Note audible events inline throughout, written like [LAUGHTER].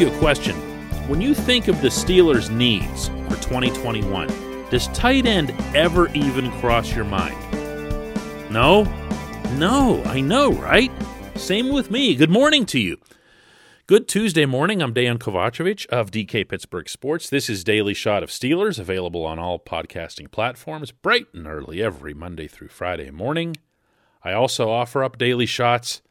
you a question. When you think of the Steelers' needs for 2021, does tight end ever even cross your mind? No? No, I know, right? Same with me. Good morning to you. Good Tuesday morning. I'm Dan Kovacevic of DK Pittsburgh Sports. This is Daily Shot of Steelers, available on all podcasting platforms, bright and early every Monday through Friday morning. I also offer up daily shots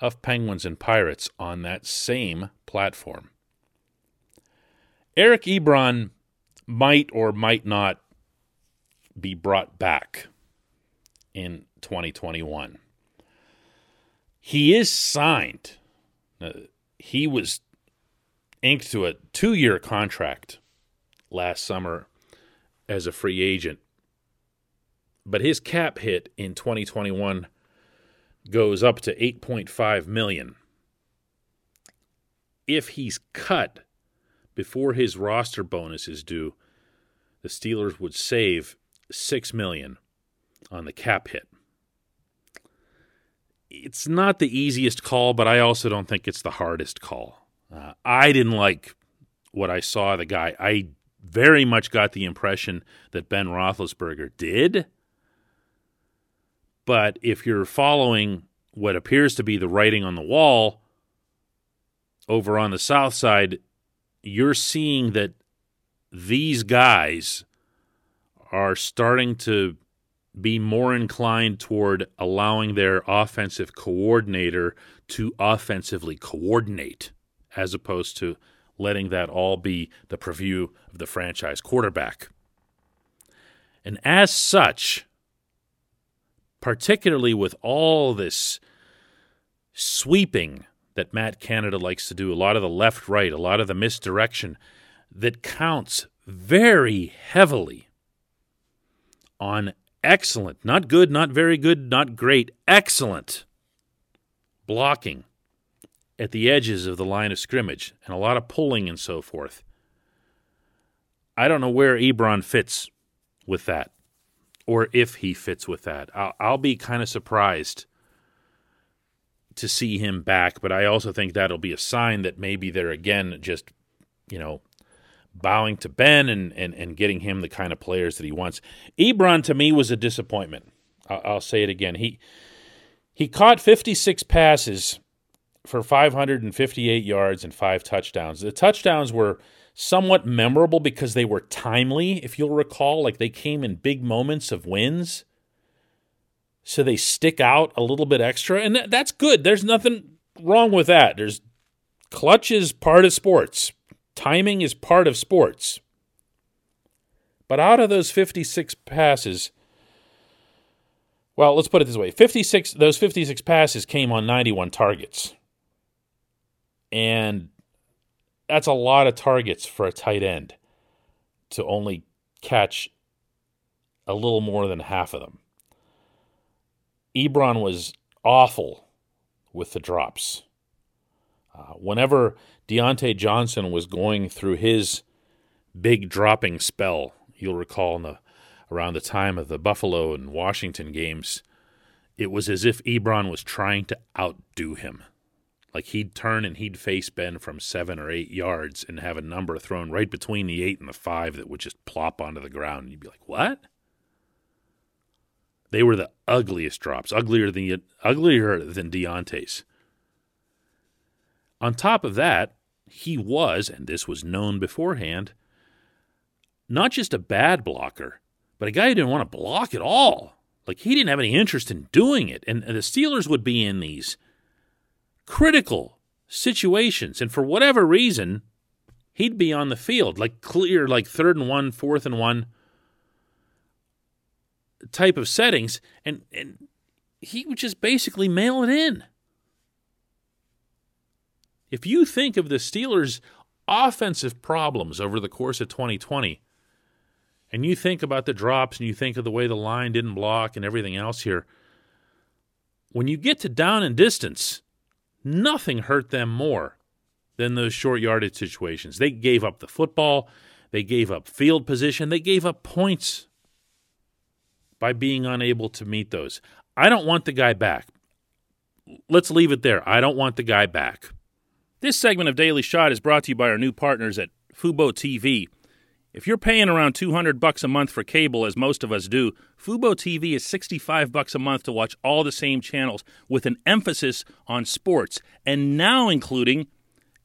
of Penguins and Pirates on that same platform. Eric Ebron might or might not be brought back in 2021. He is signed. Uh, he was inked to a two year contract last summer as a free agent. But his cap hit in 2021 goes up to 8.5 million. If he's cut before his roster bonus is due, the Steelers would save 6 million on the cap hit. It's not the easiest call, but I also don't think it's the hardest call. Uh, I didn't like what I saw the guy. I very much got the impression that Ben Roethlisberger did. But if you're following what appears to be the writing on the wall over on the south side, you're seeing that these guys are starting to be more inclined toward allowing their offensive coordinator to offensively coordinate as opposed to letting that all be the purview of the franchise quarterback. And as such, particularly with all this sweeping that Matt Canada likes to do, a lot of the left right, a lot of the misdirection that counts very heavily on excellent, not good, not very good, not great, excellent blocking at the edges of the line of scrimmage and a lot of pulling and so forth. I don't know where Ebron fits with that or if he fits with that. I'll, I'll be kind of surprised to see him back, but I also think that'll be a sign that maybe they're again just, you know, bowing to Ben and, and, and getting him the kind of players that he wants. Ebron to me was a disappointment. I'll, I'll say it again. He he caught 56 passes for 558 yards and five touchdowns. The touchdowns were somewhat memorable because they were timely, if you'll recall, like they came in big moments of wins. So they stick out a little bit extra, and that, that's good. There's nothing wrong with that. There's clutch is part of sports. Timing is part of sports. But out of those 56 passes, well, let's put it this way 56, those 56 passes came on 91 targets. And that's a lot of targets for a tight end to only catch a little more than half of them. Ebron was awful with the drops. Uh, whenever Diontae Johnson was going through his big dropping spell, you'll recall the, around the time of the Buffalo and Washington games, it was as if Ebron was trying to outdo him. Like he'd turn and he'd face Ben from seven or eight yards and have a number thrown right between the eight and the five that would just plop onto the ground. And you'd be like, what? They were the ugliest drops, uglier than uglier than Diontae's. On top of that, he was, and this was known beforehand, not just a bad blocker, but a guy who didn't want to block at all. Like he didn't have any interest in doing it. And, the Steelers would be in these critical situations. And for whatever reason, he'd be on the field, like clear, like third and one, fourth and one type of settings. And, and he would just basically mail it in. If you think of the Steelers' offensive problems over the course of 2020, and you think about the drops and you think of the way the line didn't block and everything else here, when you get to down and distance, nothing hurt them more than those short yardage situations. They gave up the football, they gave up field position, they gave up points by being unable to meet those. I don't want the guy back. Let's leave it there. I don't want the guy back. This segment of Daily Shot is brought to you by our new partners at Fubo TV. If you're paying around 200 bucks a month for cable as most of us do, Fubo TV is 65 bucks a month to watch all the same channels with an emphasis on sports and now including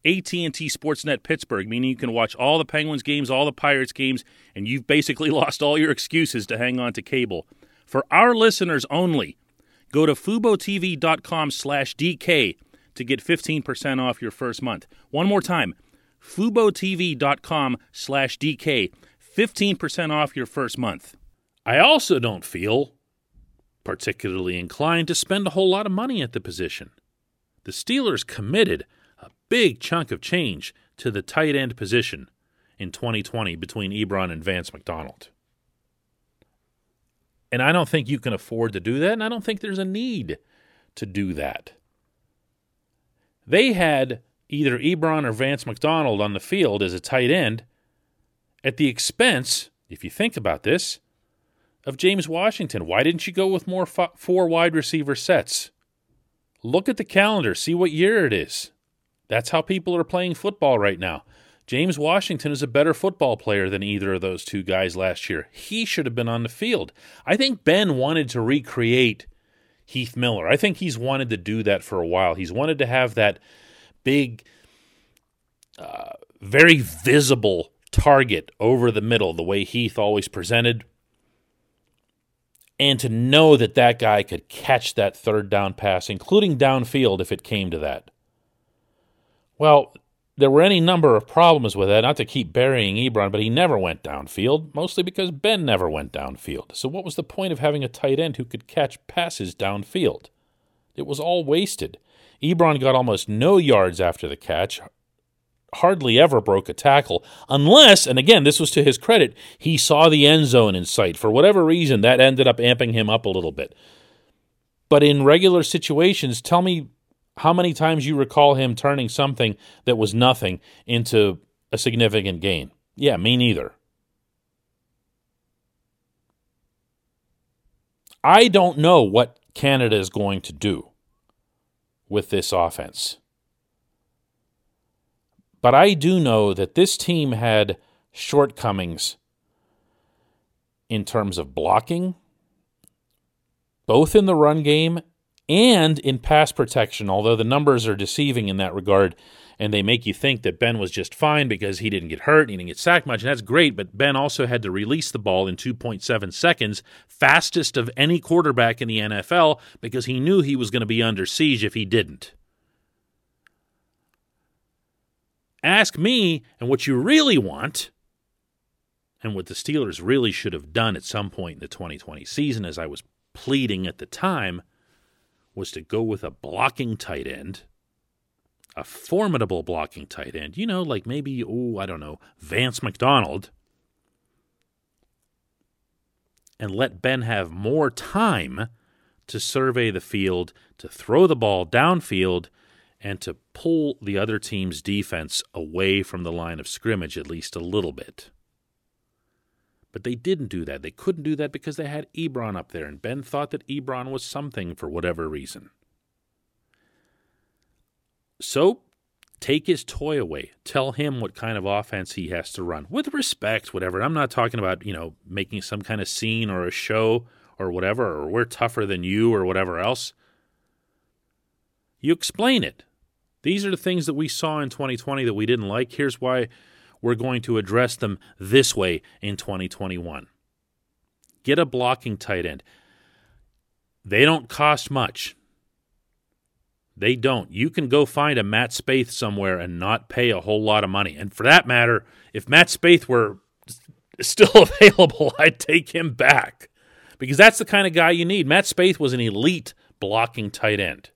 AT&T Sportsnet Pittsburgh, meaning you can watch all the Penguins games, all the Pirates games, and you've basically [LAUGHS] lost all your excuses to hang on to cable. For our listeners only, go to FuboTV.com/dk to get 15% off your first month. One more time, FuboTV.com slash DK, 15% off your first month. I also don't feel particularly inclined to spend a whole lot of money at the position. The Steelers committed a big chunk of change to the tight end position in 2020 between Ebron and Vance McDonald. And I don't think you can afford to do that, and I don't think there's a need to do that. They had either Ebron or Vance McDonald on the field as a tight end at the expense, if you think about this, of James Washington. Why didn't you go with more four wide receiver sets? Look at the calendar, see what year it is. That's how people are playing football right now. James Washington is a better football player than either of those two guys last year. He should have been on the field. I think Ben wanted to recreate Heath Miller. I think he's wanted to do that for a while. He's wanted to have that big, uh, very visible target over the middle, the way Heath always presented. And to know that that guy could catch that third down pass, including downfield if it came to that. Well, there were any number of problems with that, not to keep burying Ebron, but he never went downfield, mostly because Ben never went downfield. So, what was the point of having a tight end who could catch passes downfield? It was all wasted. Ebron got almost no yards after the catch, hardly ever broke a tackle, unless, and again, this was to his credit, he saw the end zone in sight. For whatever reason, that ended up amping him up a little bit. But in regular situations, tell me how many times you recall him turning something that was nothing into a significant gain? Yeah, me neither. I don't know what Canada is going to do with this offense. But I do know that this team had shortcomings in terms of blocking, both in the run game and in pass protection, although the numbers are deceiving in that regard. And they make you think that Ben was just fine because he didn't get hurt, he didn't get sacked much, and that's great. But Ben also had to release the ball in 2.7 seconds, fastest of any quarterback in the NFL, because he knew he was going to be under siege if he didn't. Ask me, and what you really want, and what the Steelers really should have done at some point in the 2020 season, as I was pleading at the time was to go with a blocking tight end, a formidable blocking tight end, you know, like maybe, oh, I don't know, Vance McDonald, and let Ben have more time to survey the field, to throw the ball downfield, and to pull the other team's defense away from the line of scrimmage at least a little bit. But they didn't do that. They couldn't do that because they had Ebron up there, and Ben thought that Ebron was something for whatever reason. So take his toy away. Tell him what kind of offense he has to run with respect, whatever. I'm not talking about, you know, making some kind of scene or a show or whatever, or we're tougher than you or whatever else. You explain it. These are the things that we saw in 2020 that we didn't like. Here's why we're going to address them this way in 2021. Get a blocking tight end. They don't cost much. They don't. You can go find a Matt Spaeth somewhere and not pay a whole lot of money. And for that matter, if Matt Spaeth were [LAUGHS] still [LAUGHS] available, I'd take him back because that's the kind of guy you need. Matt Spaeth was an elite blocking tight end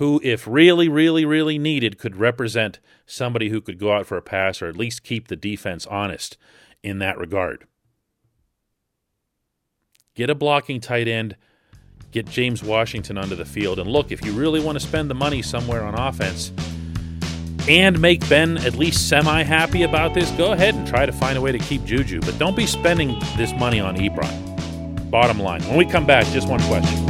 who, if really, really, really needed, could represent somebody who could go out for a pass or at least keep the defense honest in that regard. Get a blocking tight end, get James Washington onto the field, and look, if you really want to spend the money somewhere on offense and make Ben at least semi happy about this, go ahead and try to find a way to keep Juju. But don't be spending this money on Ebron. Bottom line. When we come back, just one question.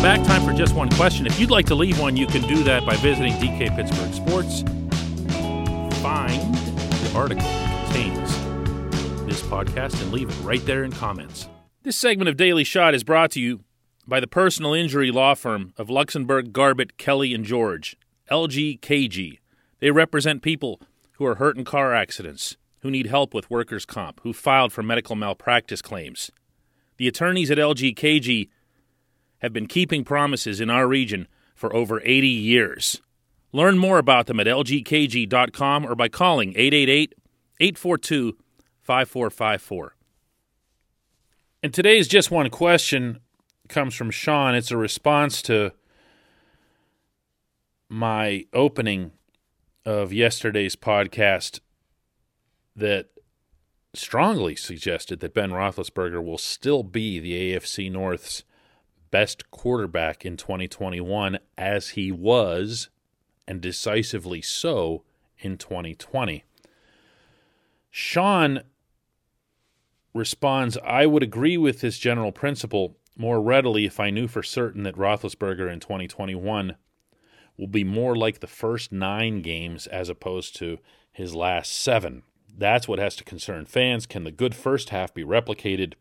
Welcome back. Time for just one question. If you'd like to leave one, you can do that by visiting DK Pittsburgh Sports. Find the article contains this podcast and leave it right there in comments. This segment of Daily Shot is brought to you by the personal injury law firm of Luxenberg, Garbett, Kelly, and George, LGKG. They represent people who are hurt in car accidents, who need help with workers' comp, who filed for medical malpractice claims. The attorneys at LGKG have been keeping promises in our region for over 80 years. Learn more about them at lgkg.com or by calling 888 842 5454. And today's just one question comes from Sean. It's a response to my opening of yesterday's podcast that strongly suggested that Ben Roethlisberger will still be the AFC North's best quarterback in 2021 as he was, and decisively so, in 2020. Sean responds I would agree with this general principle more readily if I knew for certain that Roethlisberger in 2021 will be more like the first nine games as opposed to his last seven. That's what has to concern fans. Can the good first half be replicated?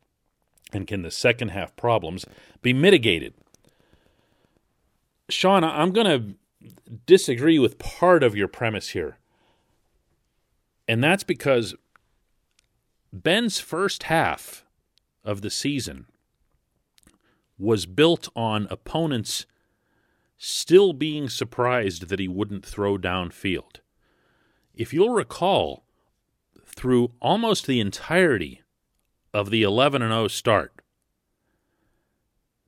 And can the second half problems be mitigated? Sean, I'm going to disagree with part of your premise here. And that's because Ben's first half of the season was built on opponents still being surprised that he wouldn't throw downfield. If you'll recall, through almost the entirety of the 11 and 0 start,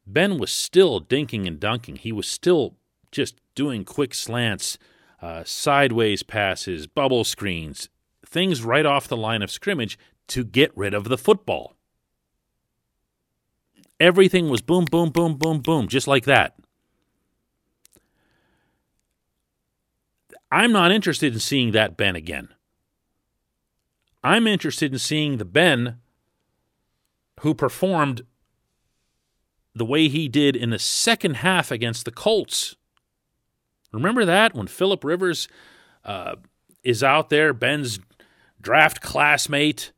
Ben was still dinking and dunking. He was still just doing quick slants, uh, sideways passes, bubble screens, things right off the line of scrimmage to get rid of the football. Everything was boom, boom, boom, boom, boom, just like that. I'm not interested in seeing that Ben again. I'm interested in seeing the Ben who performed the way he did in the second half against the Colts. Remember that when Philip Rivers uh, is out there, Ben's draft classmate,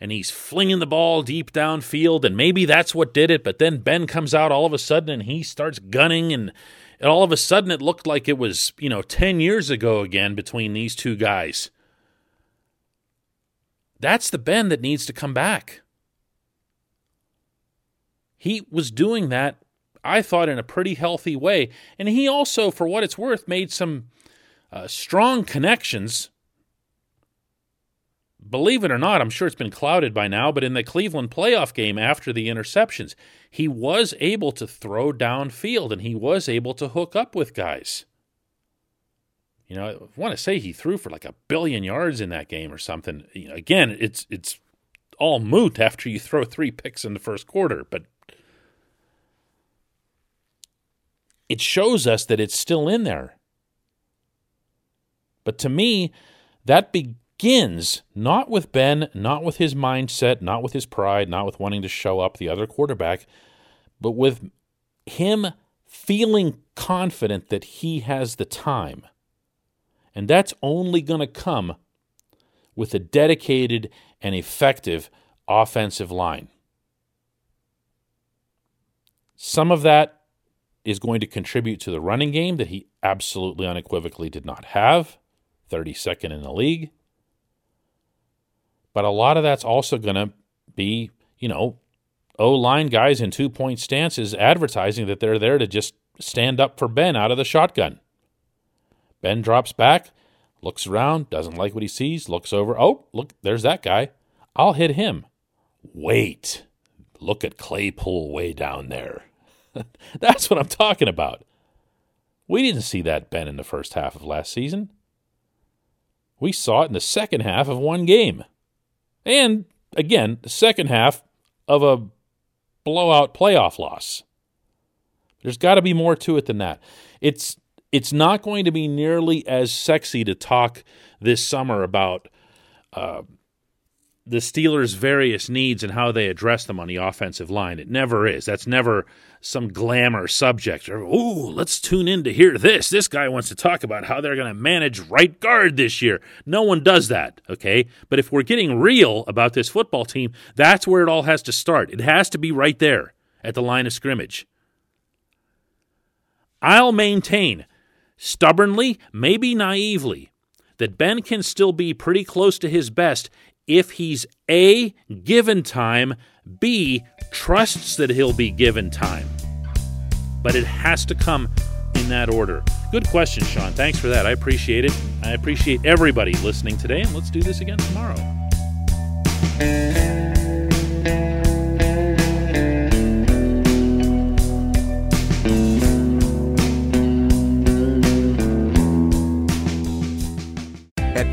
and he's flinging the ball deep downfield, and maybe that's what did it. But then Ben comes out all of a sudden and he starts gunning, and, and all of a sudden it looked like it was, you know, 10 years ago again between these two guys. That's the Ben that needs to come back. He was doing that, I thought, in a pretty healthy way. And he also, for what it's worth, made some uh, strong connections believe it or not, I'm sure it's been clouded by now, but in the Cleveland playoff game after the interceptions, he was able to throw downfield and he was able to hook up with guys. You know, I want to say he threw for like a billion yards in that game or something. You know, again, it's it's all moot after you throw three picks in the first quarter, but it shows us that it's still in there. But to me, that begins not with Ben, not with his mindset, not with his pride, not with wanting to show up the other quarterback, but with him feeling confident that he has the time. And that's only going to come with a dedicated and effective offensive line. Some of that is going to contribute to the running game that he absolutely unequivocally did not have, 32nd in the league. But a lot of that's also going to be, you know, O line guys in two point stances advertising that they're there to just stand up for Ben out of the shotgun. Ben drops back, looks around, doesn't like what he sees, looks over. Oh, look, there's that guy. I'll hit him. Wait, look at Claypool way down there. [LAUGHS] That's what I'm talking about. We didn't see that Ben in the first half of last season. We saw it in the second half of one game. And again, the second half of a blowout playoff loss. There's got to be more to it than that. It's it's not going to be nearly as sexy to talk this summer about uh, the Steelers' various needs and how they address them on the offensive line. It never is. That's never some glamour subject. Ooh, let's tune in to hear this. This guy wants to talk about how they're going to manage right guard this year. No one does that, okay? But if we're getting real about this football team, that's where it all has to start. It has to be right there at the line of scrimmage. I'll maintain, stubbornly, maybe naively, that Ben can still be pretty close to his best if he's A, given time, B, trusts that he'll be given time. But it has to come in that order. Good question, Sean. Thanks for that. I appreciate it. I appreciate everybody listening today, and let's do this again tomorrow. At